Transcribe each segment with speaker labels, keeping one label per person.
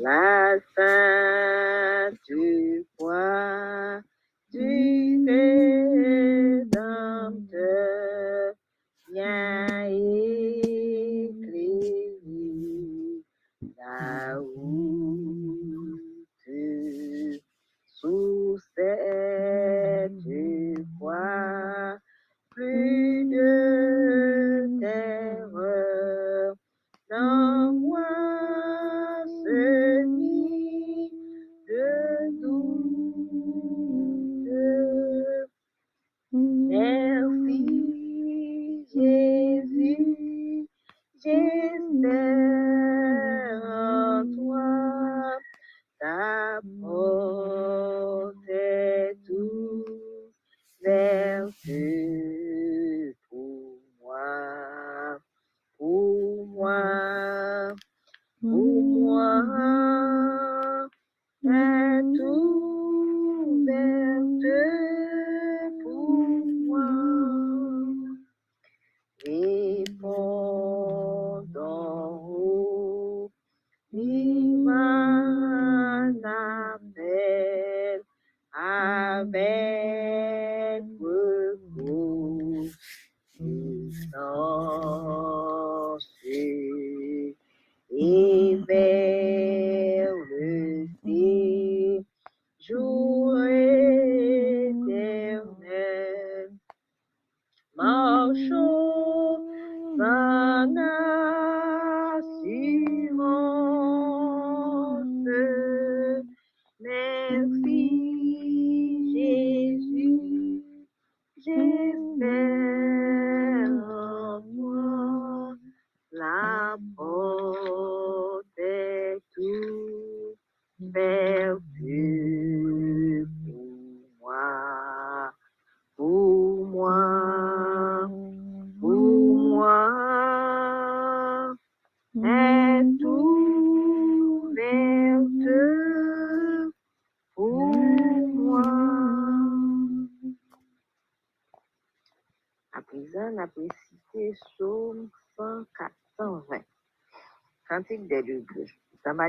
Speaker 1: La sainte foi du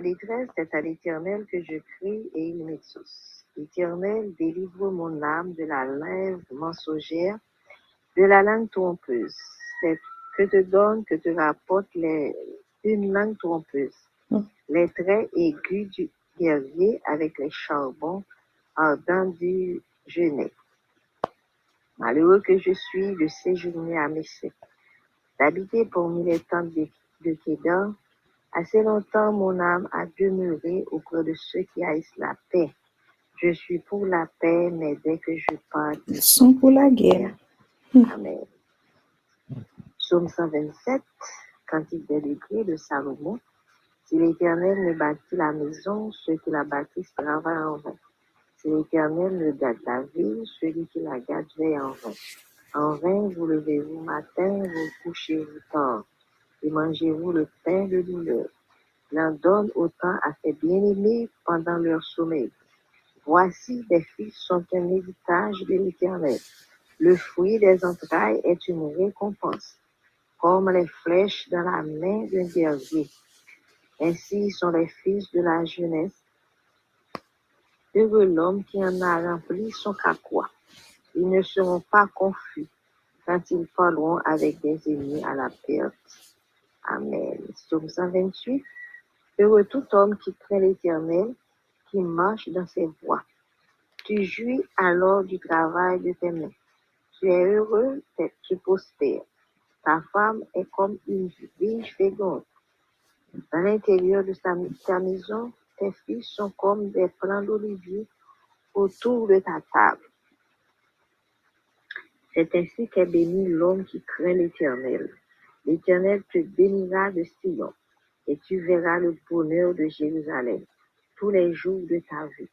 Speaker 1: Détresse, c'est à l'Éternel que je crie et il m'exauce. Éternel, délivre mon âme de la lèvre mensongère, de la langue trompeuse. C'est que te donne, que te rapporte les, une langue trompeuse. Les traits aigus du guerrier avec les charbons ardents du genet. Malheureux que je suis de séjourner à Messé, d'habiter parmi les tentes de, de. Assez longtemps, mon âme a demeuré auprès de ceux qui haïssent la paix. Je suis pour la paix, mais dès que je pars,
Speaker 2: Ils sont pour la guerre.
Speaker 1: Amen. Psaume 127, Cantique des degrés de Salomon. Si l'Éternel ne bâtit la maison, ceux qui la bâtissent travaillent en vain. Si l'Éternel ne garde la ville, celui qui la garde veille en vain. En vain, vous levez-vous matin, vous couchez-vous tard, et mangez-vous le pain de douleur. L'un donne autant à ses bien-aimés pendant leur sommeil. Voici des fils sont un héritage de l'Éternel. Le fruit des entrailles est une récompense, comme les flèches dans la main d'un guerrier. Ainsi sont les fils de la jeunesse. Heureux l'homme qui en a rempli son carquois. Ils ne seront pas confus quand ils parleront avec des ennemis à la perte. Amen. Psaume 128. Heureux tout homme qui craint l'Éternel, qui marche dans ses voies. Tu jouis alors du travail de tes mains. Tu es heureux, tu prospères. Ta femme est comme une vigne féconde. Dans l'intérieur de ta maison, tes fils sont comme des plants d'olivier autour de ta table. C'est ainsi qu'est béni l'homme qui craint l'Éternel. L'Éternel te bénira de Sion, et tu verras le bonheur de Jérusalem tous les jours de ta vie.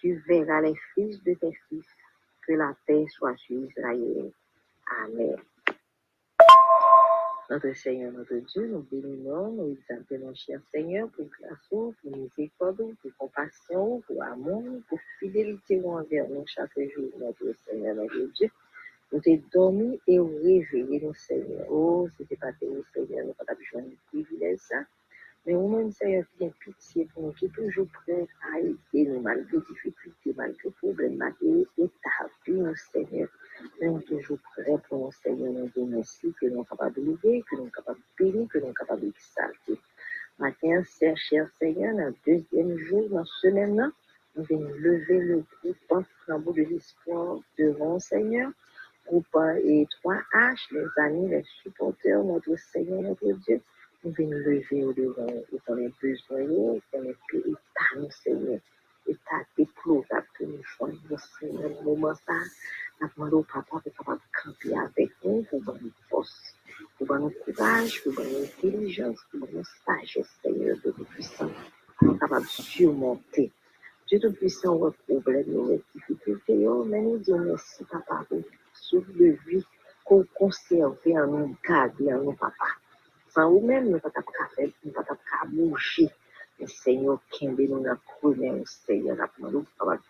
Speaker 1: Tu verras les fils de tes fils. Que la paix soit sur Israël. Amen. Notre Seigneur, notre Dieu, nous bénissons, nous exaltons, cher Seigneur, pour grâce, pour miséricorde, pour compassion, pour amour, pour fidélité envers nous chaque jour, notre Seigneur, notre Dieu. Nous t'ai dormi et réveillé, nous, Seigneur. Oh, c'est pas tes Seigneur, nous pas besoin de privilège, ça. Mais vous-même, Seigneur, qui est pitié pour nous, qui est toujours prêt à aider nous, malgré difficultés, malgré problèmes, malgré les états, nous, Seigneur. Même toujours prêt pour nous, Seigneur, nous dire merci, que nous sommes capables de lever, que nous sommes capables de bénir, que nous sommes capables d'exalter. Matin, cher, cher Seigneur, dans le deuxième jour, dans ce semaine-là, nous venons lever le groupe en flambeau de l'espoir devant Seigneur. Groupe et 3H, les amis, les supporters, notre Seigneur, notre Dieu. Nous venons lever au devant, et qu'on ait besoin, qu'on ait état, nous, Seigneur. État déplorable que nous choisissons, Seigneur, le moment ça. Nous demandons au papa de capable de camper avec nous, pour donner force, pour donner courage, pour donner intelligence, pour donner sagesse, Seigneur, de tout-puissant, pour nous capable de surmonter. Dieu Tout-Puissant, vos problèmes, nos difficultés, mais nous disons merci, papa, pour de vie qu'on conserve en nous, garder en nous, papa. Sans vous-même, nous ne pas faire, nous ne pouvons pas bouger. Mais Seigneur, Kembe nous n'a connu, Seigneur, nous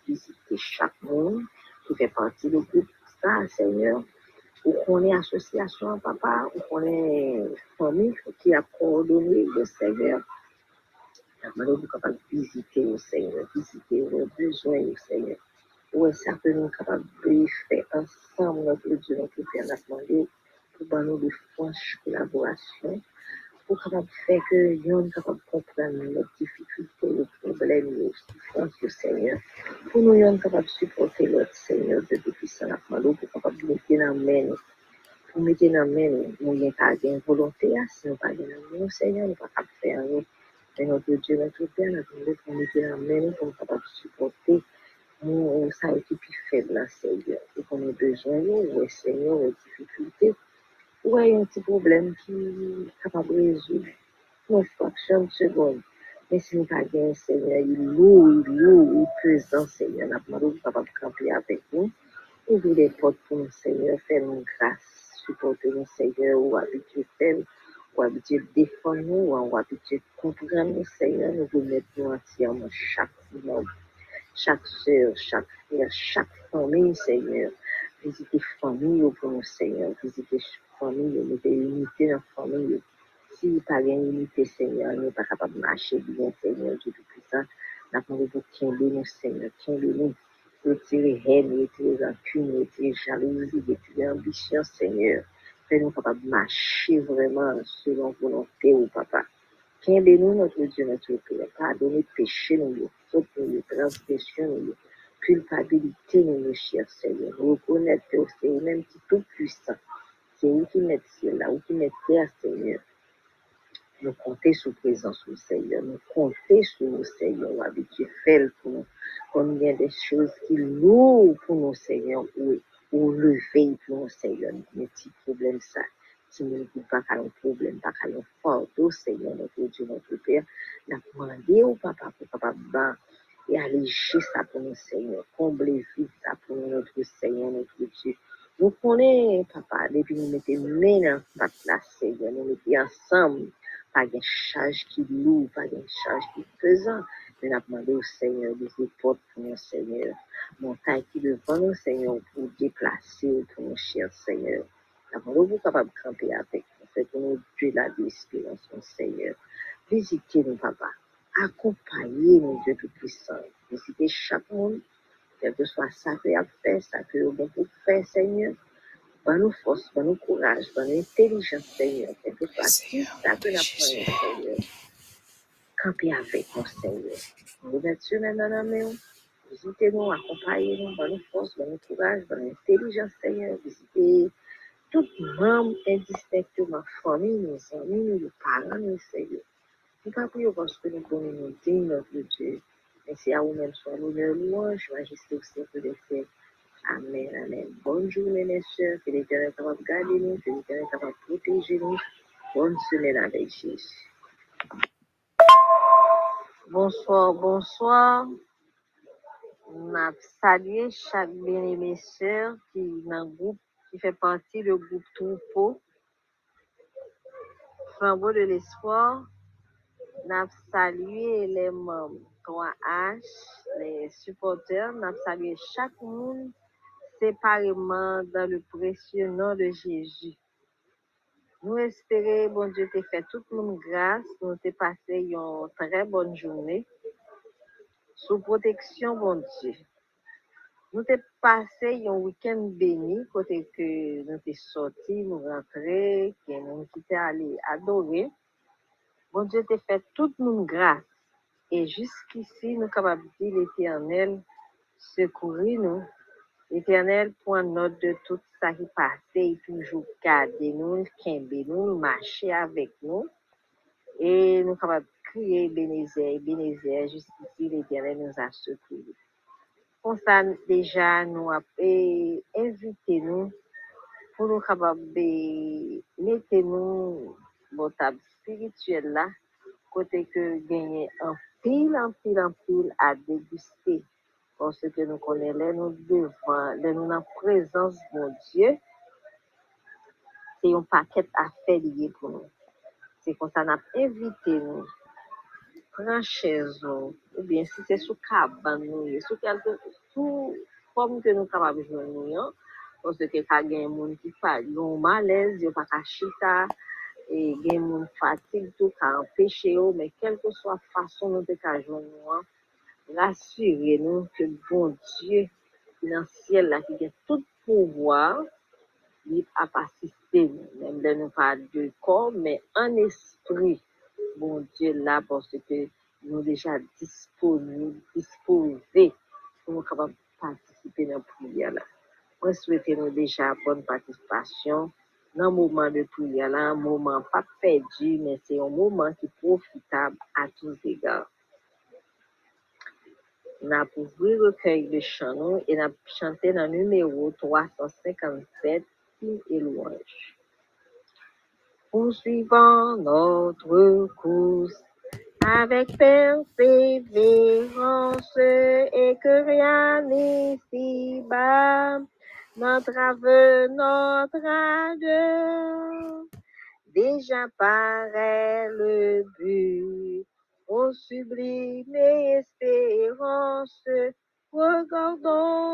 Speaker 1: visiter chaque monde qui fait partie du groupe, ça, Seigneur. Ou qu'on est association, papa, ou qu'on est famille qui a coordonné le Seigneur. Nous capable de visiter au Seigneur, visiter nos besoins au Seigneur. Ou est certainement capable de faire ensemble notre Dieu, notre Père, la pour nous de franche collaboration pour capable faire que nous capable de comprendre nos difficultés, nos problèmes, nos souffrances du Seigneur. Pour nous, nous capable de supporter notre Seigneur de puissant la demandé pour capable de mettre dans main pour mettre dans main nous n'avons pas de volonté, si nous pas dans main, Seigneur, nous pas capable de faire nous. Mais notre Dieu, notre Père, nous demandé pour mettre dans main pour capable de supporter nous, Moun euh, sa e ki pi feb la sege. E konen bezon yo, wè senyo, wè difikultè. Wè yon ti problem ki kapab rezou. Moun fraksyon segon. Men si nou pa gen senyo, yon lou, yon lou, yon prezant senyo, nan apmarou kapab kampi avèk moun. Ou vou de pot pou moun senyo, fè moun grase. Supote moun senyo, ou abitye fèm, ou abitye defon nou, ou abitye kontran moun senyo, nou vou met nou ansiyan moun chak moun. Chaque soeur, chaque frère, chaque famille, Seigneur. Visiter famille pour nous, Seigneur. Visiter famille, mettez unité dans la famille. Si pas une unité, Seigneur, nous pas capable de marcher bien, Seigneur, Dieu Tout-Puissant. Nous avons pour qu'il nous, Seigneur, qu'il nous. Retirer haine, retirer rancune, retirer jalousie, retirer ambition, Seigneur. Fais-nous capables de marcher vraiment selon volonté, ou papa. Qu'il nous, notre Dieu, notre Père. Pardonnez péché, nous, faute, nous, transgression, nous, culpabilité, nous, cher Seigneur. Reconnaître que c'est même qui tout puissant. C'est où qui met ciel là, où qui met terre, Seigneur. Nous comptons sur présence du Seigneur. Nous comptons sur le Seigneur. Habitué faire pour nous. Combien de choses qui lourd pour nous, Seigneur, ou, ou lever pour nous, Seigneur. Mais petits problèmes, ça. ti moun pou pa kalon problem, pa kalon fòto, se yon nèkou di nèkou pèr, nan pou mande ou papa pou papa ban, e aleje sa pou nou se yon, komble vide sa pou nou nèkou se yon nèkou di. Nou konè papa, depi nou mette menan pat la se yon, nou mette ansam, pa gen chaj ki lou, pa gen chaj ki pesan, men ap mande ou se yon, de se pot pou nou se yon, montan ki devan nou se yon, pou deplase ou pou nou chè se yon. Nous sommes capables de camper avec nous, fait que nous, Dieu, la l'espérance, mon Seigneur. Visitez-nous, papa. Accompagnez-nous, Dieu Tout-Puissant. Visitez chaque monde quel que soit ça que a fait, ça que vous pour faire, Seigneur. Bonne nous force, bonne nous courage, bonne nous intelligence, Seigneur. Quel que soit ça que nous Seigneur. Camper avec nous, Seigneur. Nous mettons maintenant dans. Visitez-nous, accompagnez-nous, bonne nous force, bonne nous courage, bonne nous intelligence, Seigneur. Visitez tout mam e dispekte ma fami, me zami, me paran, me seyo. Nou pa pou yo konspire kominoti, nou pou diyo. Men se a ou men son l'honneur louange, majesté au siècle des siècles. Amen, amen. Bonjour mes mes soeurs, que l'éternel capable de garder nous, que l'éternel capable de protéger nous. Bonne semaine avec Jésus. Bonsoir, bonsoir. M'a salué chaque bien mes soeurs qui dans le groupe qui fait partie du groupe Troupeau. Flambeau de l'espoir. N'a salué les membres 3H, les supporters. N'a salué chaque monde séparément dans le précieux nom de Jésus. Nous espérons, bon Dieu, te fait toute notre grâce. Nous t'ai passé une très bonne journée. Sous protection, bon Dieu. Nous passé un week-end béni, côté que nous t'ai sorti, nous rentré, que nous t'ai allé adorer. Bon Dieu t'ai fait toute notre grâce. Et jusqu'ici, nous sommes capables de dire l'éternel, secourir nous. L'éternel prend note de tout ça qui passait, toujours garder nous, kembe nous, marcher avec nous. Et nous sommes capables de crier Bénézère, Bénézère, jusqu'ici, l'éternel nous a secourus. Ponsan deja nou ap evite nou pou nou kabab be mette nou botab spirituel la kote ke genye anpil, anpil, anpil a deguste. Pon se ke nou konen lè nou devan, lè nou nan prezans bon Diyo, se yon paket a fè liye pou nou. Se konsan ap evite nou pran chezon, ou bien si se sou kaban nou ye, sou kelke, sou form ke nou kabab joun nou yon, pos de ke ka gen moun ki pa yon malez, yon pa ka chita, e gen moun fatig tou ka empeshe yo, men kelke swa fason nou te ka joun nou an, rasyre nou ke bon Diyo nan siel la ki gen tout pouvoar, li ap asiste nou, men den nou pa de kor, men an espri, Bon Dieu là parce que nous déjà disponibles, disposés pour capable participer dans la prière là. Moi souhaiter nous déjà bonne participation dans le moment de prière là, un moment pas perdu, mais c'est un moment qui est profitable à tous égards. On a ouvert le recueil de chant et on a chanté dans le numéro 357 qui et louange. Poursuivant notre course avec persévérance et que rien n'ici-bas n'entrave notre adieu. Déjà paraît le but, ô sublime espérance, regardons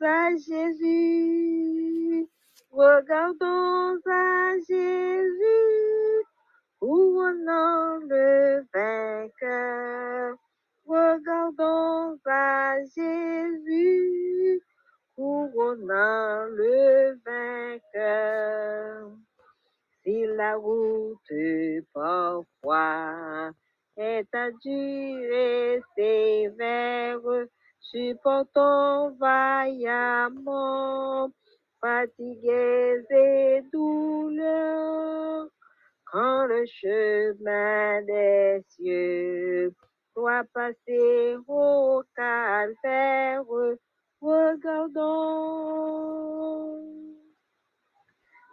Speaker 1: à Jésus, regardons à Jésus, couronnant le vainqueur. Regardons à Jésus, couronnant le vainqueur. Si la route parfois est ardue et sévère, supportons vaillamment, fatigués et douleurs, quand le chemin des cieux doit passer au calvaire, regardons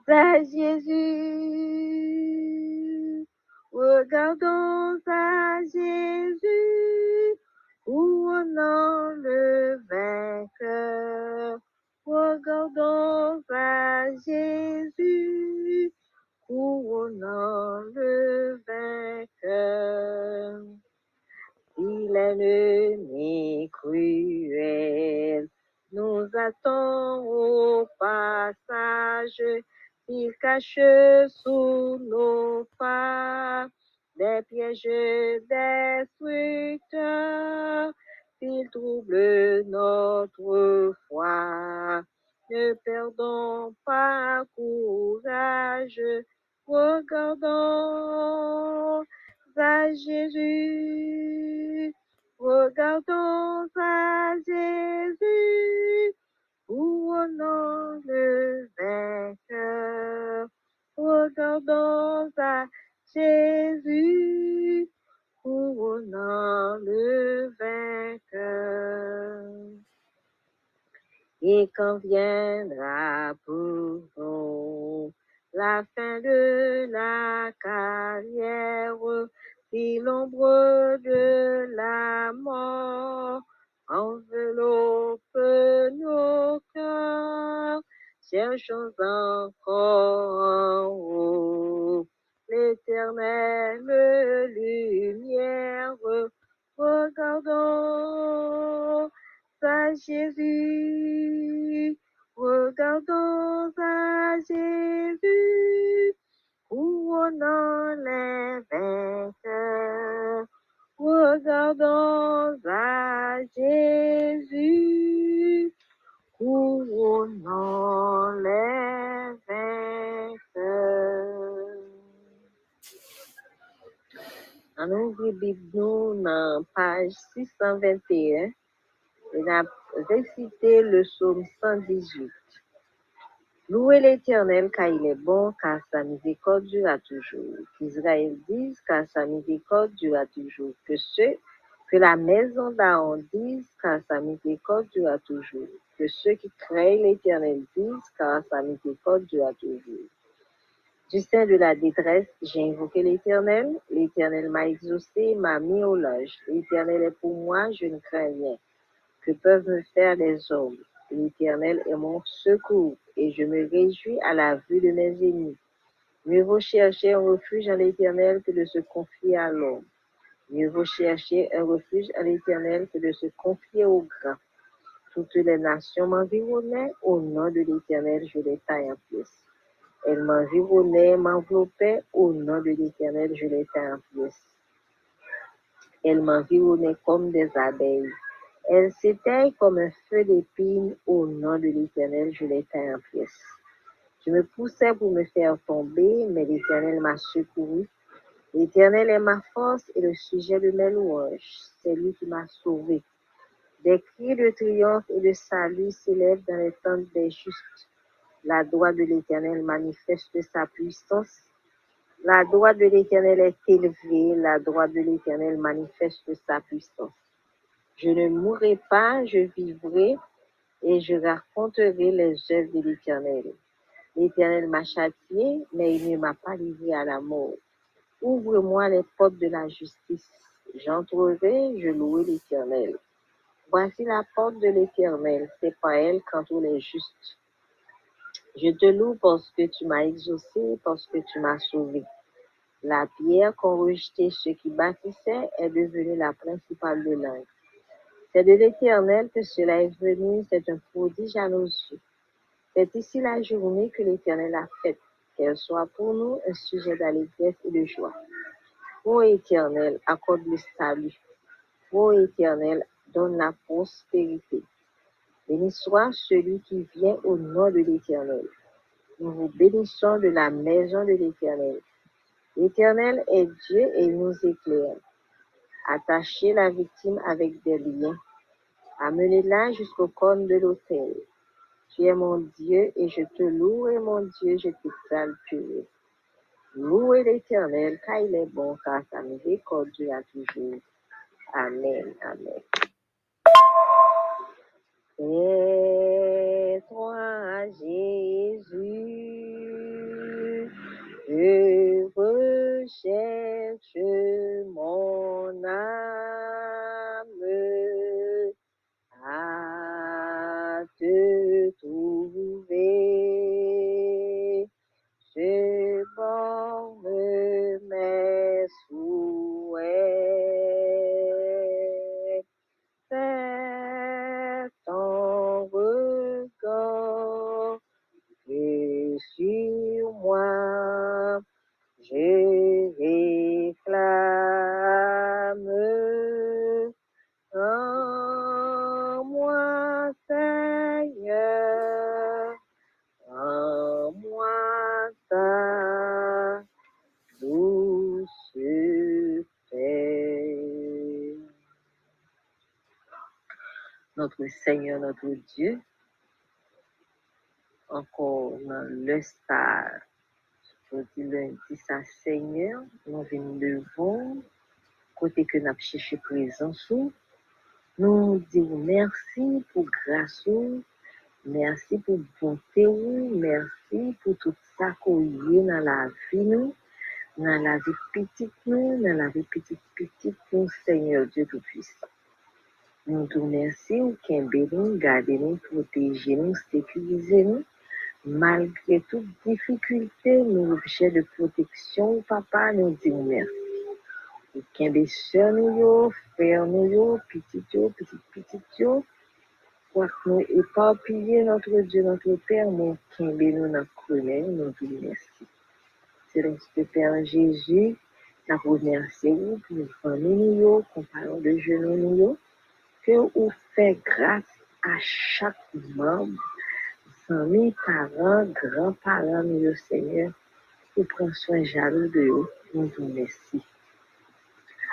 Speaker 1: à Jésus, regardons à Jésus, couronnant le vainqueur. À Jésus, couronnant le vainqueur. Si l'ennemi cruel nous attend au passage, il cache sous nos pas des pièges destructeurs. Il trouble notre foi. Ne perdons pas courage. Regardons à Jésus. Regardons à Jésus. Couronnons le vainqueur. Regardons à Jésus. Couronnant le vainqueur. Et quand viendra pour nous la fin de la carrière, si l'ombre de la mort enveloppe nos cœurs, cherchons encore en haut l'éternelle lumière. Regardons à Jésus, regardons à Jésus, vainqueurs. Regardons à Jésus, couronnons les vainqueurs. On ouvre Bible nous dans page 621 et on a récité le psaume 118. Louez l'Éternel car il est bon, car sa miséricorde durera toujours. Qu'Israël dise, car sa miséricorde durera toujours. Que ceux, que la maison d'Aaron dise, car sa miséricorde durera toujours. Que ceux qui craignent l'Éternel disent, car sa miséricorde durera toujours. Du sein de la détresse, j'ai invoqué l'Éternel. L'Éternel m'a exaucé, m'a mis au loge. L'Éternel est pour moi, je ne crains rien. Peuvent me faire les hommes L'Éternel est mon secours, et je me réjouis à la vue de mes ennemis. Mieux vaut chercher un refuge en l'Éternel que de se confier à l'homme. Mieux vaut chercher un refuge en l'Éternel que de se confier au grand. Toutes les nations m'environnaient, au nom de l'Éternel, je les taille en pièces. Elles m'environnaient, m'enveloppaient, au nom de l'Éternel, je les taille en pièces. Elles m'environnaient comme des abeilles. Elles s'éteignent comme un feu d'épine, au nom de l'Éternel, je taille en pièces. Je me poussais pour me faire tomber, mais l'Éternel m'a secouru. L'Éternel est ma force et le sujet de mes louanges. C'est lui qui m'a sauvé. Des cris de triomphe et de salut s'élèvent dans les tentes des justes. La droite de l'Éternel manifeste sa puissance. La droite de l'Éternel est élevée. La droite de l'Éternel manifeste sa puissance. Je ne mourrai pas, je vivrai et je raconterai les œuvres de l'Éternel. L'Éternel m'a châtié, mais il ne m'a pas livré à la mort. Ouvre-moi les portes de la justice. J'entrerai, je louerai l'Éternel. Voici la porte de l'Éternel, c'est pas elle qu'entourent les justes. Je te loue parce que tu m'as exaucé, parce que tu m'as sauvé. La pierre qu'ont rejeté ceux qui bâtissaient est devenue la principale de l'œuvre. C'est de l'Éternel que cela est venu, c'est un prodige à nos yeux. C'est ici la journée que l'Éternel a faite, qu'elle soit pour nous un sujet d'allégresse et de joie. Ô Éternel, accorde le salut. Ô Éternel, donne la prospérité. Béni soit celui qui vient au nom de l'Éternel. Nous vous bénissons de la maison de l'Éternel. L'Éternel est Dieu et nous éclaire. Attachez la victime avec des liens. Amenez-la jusqu'au cône de l'autel. Tu es mon Dieu et je te loue, et mon Dieu, je t'exalterai. Louez l'Éternel, car il est bon, car sa miséricorde à toujours. Amen, amen. Et toi, Jésus, je recherche mon âme Seigneur, notre Dieu, encore dans le star, Jodi lundi sa Seigneur, nous venons devant, côté que nous avons cherché présence ou, nous disons merci pour grâce merci pour bonté merci pour tout ça qu'on y dans la vie nous, dans la vie petite nous, dans la vie petite petite Seigneur Dieu Tout-Puissant. Nous te remercions ou kembe nous, garder nous, protéger nous, sécuriser nous, malgré toute difficulté, nous objets de protection, papa, nous disons merci. Ou kembe sœur nous yo, frère nous yo, petit yo, petit petit yo, notre Dieu, notre Père, kembe nous dans nous nous disons merci. Céleste Père Jésus, remercier vous pour famille nous, compagnons de genoux nous, vous faites grâce à chaque membre, famille, parents, grands-parents, nous, Seigneur, pour prendre soin jaloux de vous. Nous vous remercions.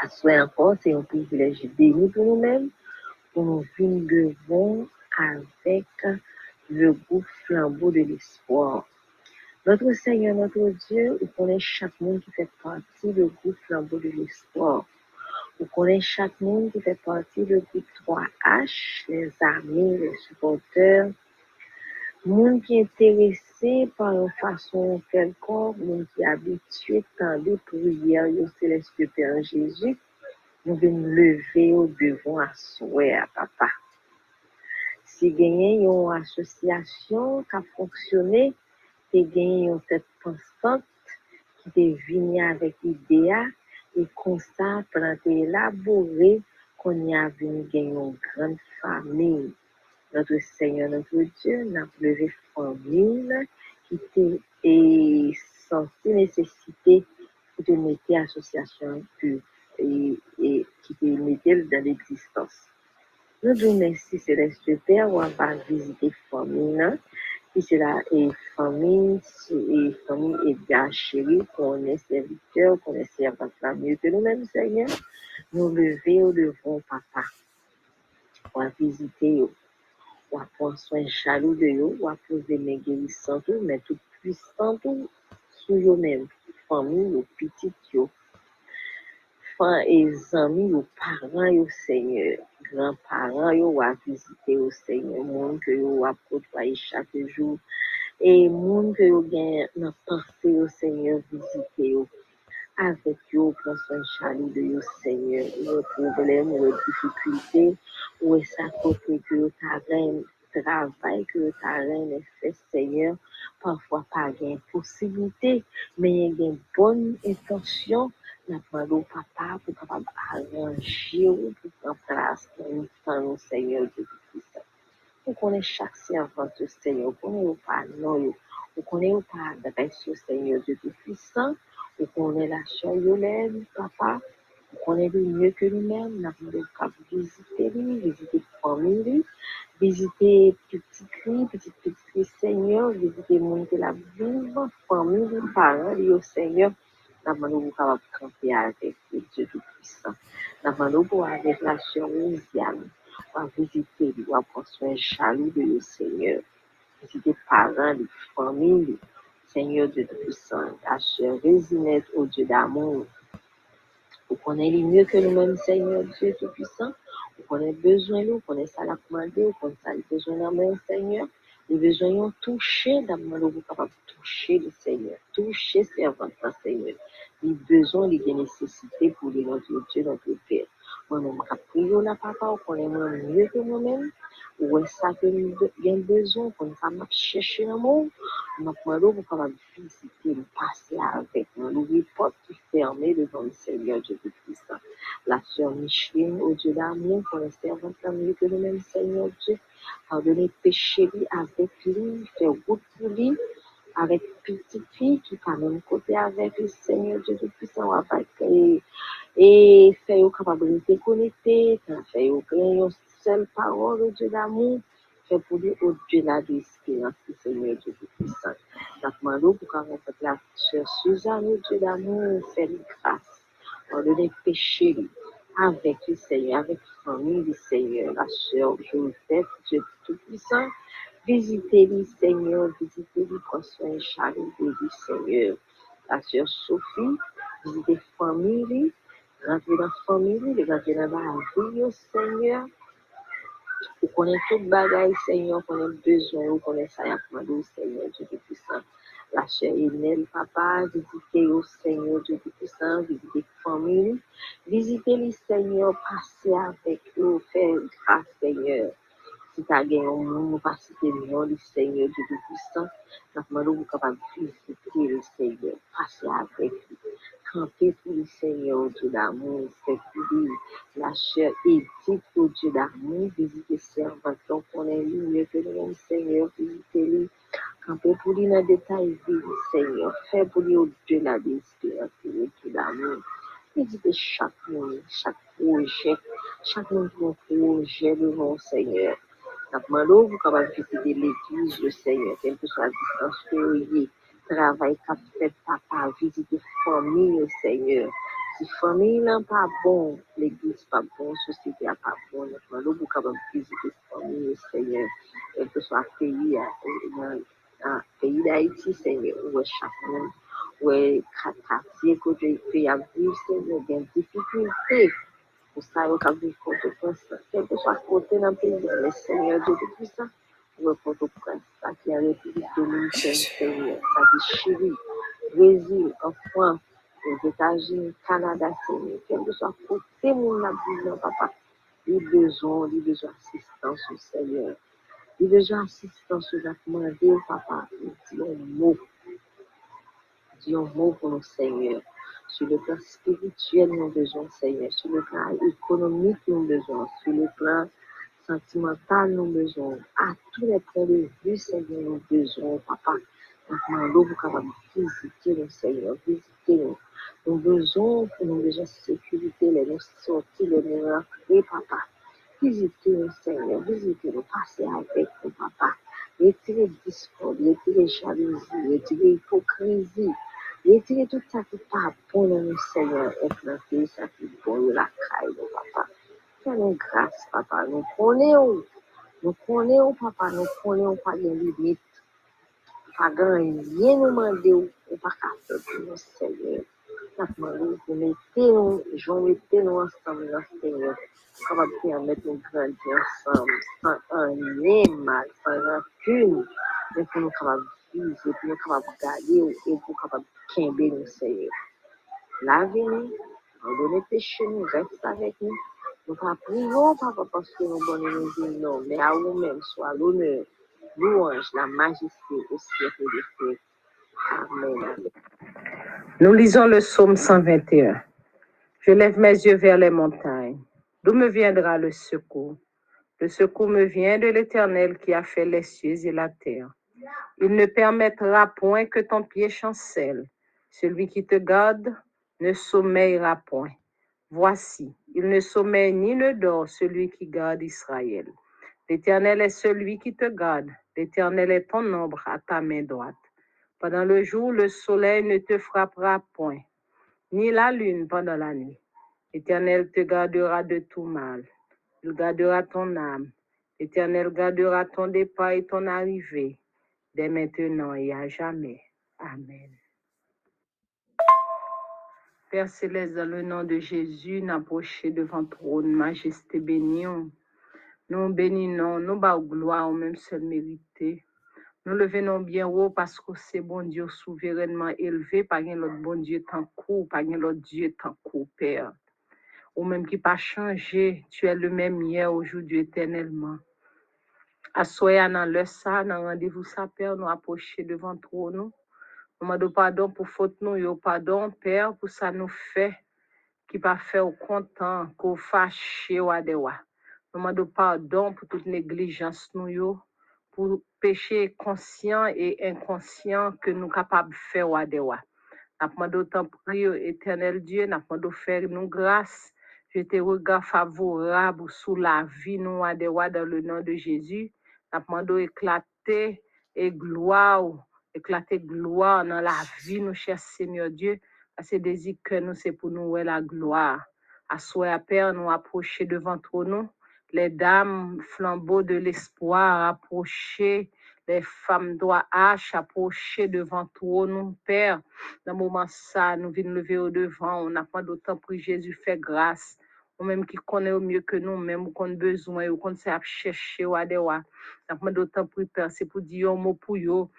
Speaker 1: À soi encore, c'est un privilège béni pour nous-mêmes, pour nous devant avec le goût flambeau de l'espoir. Notre Seigneur, notre Dieu, vous connaissez chaque monde qui fait partie du groupe flambeau de l'espoir. Chaque monde qui fait partie du groupe 3H, les amis, les supporters, monde qui est intéressé par une façon quelconque, monde qui est habitué à des prières au céleste Père Jésus, nous devons lever au devant à souhait à papa. Si gagné une association qui a fonctionné, te genye yon tèt pensante ki te vini avèk idea e konsa pran te elabore kon y avini gen yon gran fami. Notre Seigneur, notre Dieu, nan pleve famine ki te e santi nesesite ki te mette asosyasyon ki te mette dan l'eksistans. Nou dou mersi Celeste Père ou avan vizite famine Puis c'est la et famille, et et bien chérie, qu'on est serviteur, qu'on est servante la mieux que nous-mêmes, Seigneur. Nous lever au devant, papa. Ou à visiter, ou à prendre soin jaloux de eux, à poser mes guérissants, mais tout puissant, tout, sous eux-mêmes. Famille, ou Fan et amis, ou parents, yo, Seigneur. Grands-parents, yo, à visiter au Seigneur. Monde que yo, à chaque jour. Et monde que yo gen nan pensé au Seigneur, visiter yo. Avec yo, prends soin jaloux de yo, Seigneur. Ou problème, ou difficulté, ou sa côté que yo travail que ta reine fait, Seigneur. Parfois pas gen possibilité, mais gen bonne intention. N'a demandé papa pour capable arranger ou pour prendre place dans le temps, Seigneur Dieu Tout-Puissant. Vous connaissez chaque servante, Seigneur. Vous connaissez pas non, vous connaissez pas adresse, Seigneur Dieu Tout-Puissant. Vous connaissez la chair, Yolène, papa. Vous connaissez mieux que nous-mêmes. Nous avons visiter lui, visiter famille, visiter petit cri, petit petit Seigneur, visiter monde la vivre, famille, parents, au Seigneur. Nous capable de camper avec le Dieu Tout-Puissant. Nous demandons pour avec la chair Louisiane, pour visiter pour prendre soin jaloux de le Seigneur. Visiter parents, les familles, Seigneur Dieu Tout-Puissant. Chair résinette au Dieu d'amour. Vous connaissez mieux que nous-mêmes, Seigneur Dieu Tout-Puissant. Vous connaissez besoin, vous connaissez ça la commander, vous connaissez ça le besoin même Seigneur. Les besoins ont touché, d'abord, vous capable toucher le Seigneur, toucher servant Seigneur. Les besoins, les nécessités pour les notre Dieu, notre Père. Moi-même, je prie là, papa, vous connaissez mieux que moi-même. Ou est ça que avons besoin, qu'on ça m'a cherché dans le monde. Nous demandons pour capable visiter, nous passer avec nous, l'ouvrir porte qui fermée devant le Seigneur Tout-Puissant. La sœur Micheline, au Dieu d'amour, qu'on est servante mieux que nous-mêmes, Seigneur Dieu. Pardonnez péché lui avec lui, faire route pour lui, avec petite fille qui pas même côté avec le Seigneur Dieu Tout-Puissant, et, faire au capable de connecter, faire au une seule parole au Dieu d'amour, fait pour lui au-delà de l'espérance du Seigneur Dieu Tout-Puissant. Nous demandons pour qu'on fasse la sœur Suzanne, au Dieu d'amour, faire grâce, pardonner péché lui avec le Seigneur, avec la famille du Seigneur, la sœur Joseph, Dieu Tout-Puissant. Visitez le Seigneur, visitez le prends soin chaleureux du Seigneur. La sœur Sophie, visitez famille, rentrez dans la famille, rentrez dans la vie, au Seigneur. Vous connaissez tout bagaille, Seigneur, vous connaissez besoin, vous connaissez ça, y a au Seigneur, Dieu Tout-Puissant. La chère Enel, papa, visitez au Seigneur Dieu Tout-Puissant, visitez la famille, visitez le Seigneur, passez avec eux, faites grâce, Seigneur. Si tu as gagné un monde, passez le nom du Seigneur Dieu Tout-Puissant, nous vous capable de visiter le Seigneur, passez avec lui. Campez pour le Seigneur, Dieu d'amour, faites pour lui. La chère Edith, au Dieu d'amour, visitez servant, qu'on est lui, mieux que le Seigneur, visitez-lui. Campez pour lui dans le détail, Seigneur. Fais pour lui au-delà de l'espérance, Dieu d'amour. visiter chaque monde, chaque projet, chaque qui a un projet devant le Seigneur. Nous demandons vous capable visiter l'église, le Seigneur, quelle que soit la distance que ayez, travail qu'a fait papa, visiter famille, le Seigneur. Si famille n'est pas bon, l'église pas bon, société n'est pas bon, demandons vous capable visiter famille, le Seigneur, quel que soit le pays, pays d'Haïti, Seigneur, où est chaque monde, où est quartier, côté Seigneur, il y a des difficultés. A Port-au-Prince, quel que soit le côté dans le pays, mais Seigneur Dieu de puissant, où est Port-au-Prince, ça qui est la République dominicaine, Seigneur, ça qui est Chili, Brésil, France, aux États-Unis, Canada, Seigneur, quel que soit côté mon abusement, papa, il a besoin, il a besoin d'assistance au Seigneur. Il a besoin d'assistance au demandé, papa, il dit un mot. Dis un mot pour le Seigneur. Sur le plan spirituel, nous avons besoin, Seigneur. Sur le plan économique, nous avons besoin. Sur le plan sentimental, nous avons besoin. À tous les points de vue, Seigneur, nous avons besoin, papa. Nous demandons vous capable visiter le Seigneur, visiter nous. Nous avons besoin, nous avons besoin de sécurité, les nous sortir, les nous rentrer, papa. Visitez nous, Seigneur, visitez nous, passez avec nous, papa. Retirez discorde, retirez jalousie, retirez hypocrisie. Retirez tout qui n'est pas bon et plantez ça qui est bon la papa. Fais-nous grâce, papa. Nous connaissons, nous connaissons, papa, nous demander ou ou pas qu'à faire pour nous, Seigneur. Nous demandons pour mettez nous, j'en mettez nous ensemble, dans le Seigneur. Capable de permettre nous grandir ensemble, sans un mal, sans rancune. Mais pour nous capables de vivre, pour nous capables de garder et pour nous capables de quimber nous, Seigneur. Lavez-nous, pardonnez péché nous, reste avec nous. Nous pas prions, papa, parce que nous bonnes nous non, mais à vous-même soit l'honneur, louange, la majesté au siècle des siècles. Amen.
Speaker 2: Nous lisons le psaume 121. Je lève mes yeux vers les montagnes. D'où me viendra le secours? Le secours me vient de l'Éternel qui a fait les cieux et la terre. Il ne permettra point que ton pied chancelle. Celui qui te garde ne sommeillera point. Voici, il ne sommeille ni ne dort celui qui garde Israël. L'Éternel est celui qui te garde. L'Éternel est ton ombre à ta main droite. Pendant le jour, le soleil ne te frappera point, ni la lune pendant la nuit. L'Éternel te gardera de tout mal. Il gardera ton âme. L'Éternel gardera ton départ et ton arrivée, dès maintenant et à jamais. Amen. Père céleste, dans le nom de Jésus, n'approchez devant trône, majesté bénion. Nous bénissons, nous bas gloire même seul mérité. Nous le venons bien haut parce que c'est bon Dieu souverainement élevé, pas un autre bon Dieu tant court, pas un autre Dieu tant Père. Ou même qui pas changé, tu es le même hier, aujourd'hui, éternellement. Assoya dans le ça, dans rendez-vous ça, Père, nous approcher devant le trône. Nous demandons pardon pour faute nous, yo pardon, Père, pour ça nous fait, qui pas fait au content, qu'on fâché ou adewa. Nous demandons pardon pour toute négligence nous, yo, pour péché conscient et inconscient que nous capables de faire ou adewa. Nous demandons tant prier, éternel Dieu, nous demandons faire nous grâce, je te regard favorable sous la vie nous adewa dans le nom de Jésus. Nous éclater et gloire, éclater gloire dans la vie, nous, cher Seigneur Dieu, parce que désir que nous, c'est pour nous la gloire. À soi, Père, nous approcher devant toi, nous, les dames flambeaux de l'espoir, approcher, les femmes doigts haches, approcher devant toi, nous, Père. Dans le moment ça, nous venons lever au devant, on n'a pas d'autant pour Jésus, fait grâce. Ou même qui connaît au mieux que nous, même ou a besoin, ou qu'on sait chercher, ou adewa. N'a pas d'autant pour Père, c'est pour dire un mot pour yo,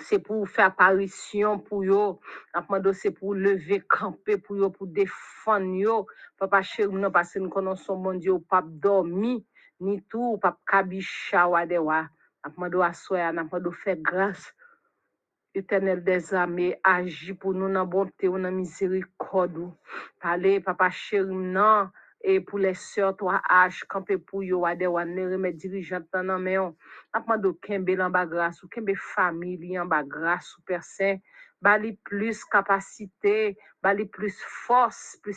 Speaker 2: c'est pour faire apparition pour yo. N'a pas c'est pour lever, camper pour yo, pour défendre yo. Papa chéri, non, parce que nous connaissons mon Dieu, ou pas dormi, ni tout, ou pas kabicha, ou adewa. N'a pas de assoya, n'a pas de faire grâce. Éternel des armées, agis pour nous dans la bonté ou dans miséricorde. ou. Parlez, papa chéri, non. Et pour les sœurs, toi, âge, camper pour yo, ade, ou ne remet dirigeant dans la main. N'a de kembe en bas grâce, ou kembe famille en bas grâce, ou Saint. Bali plus capacité, bali plus force, plus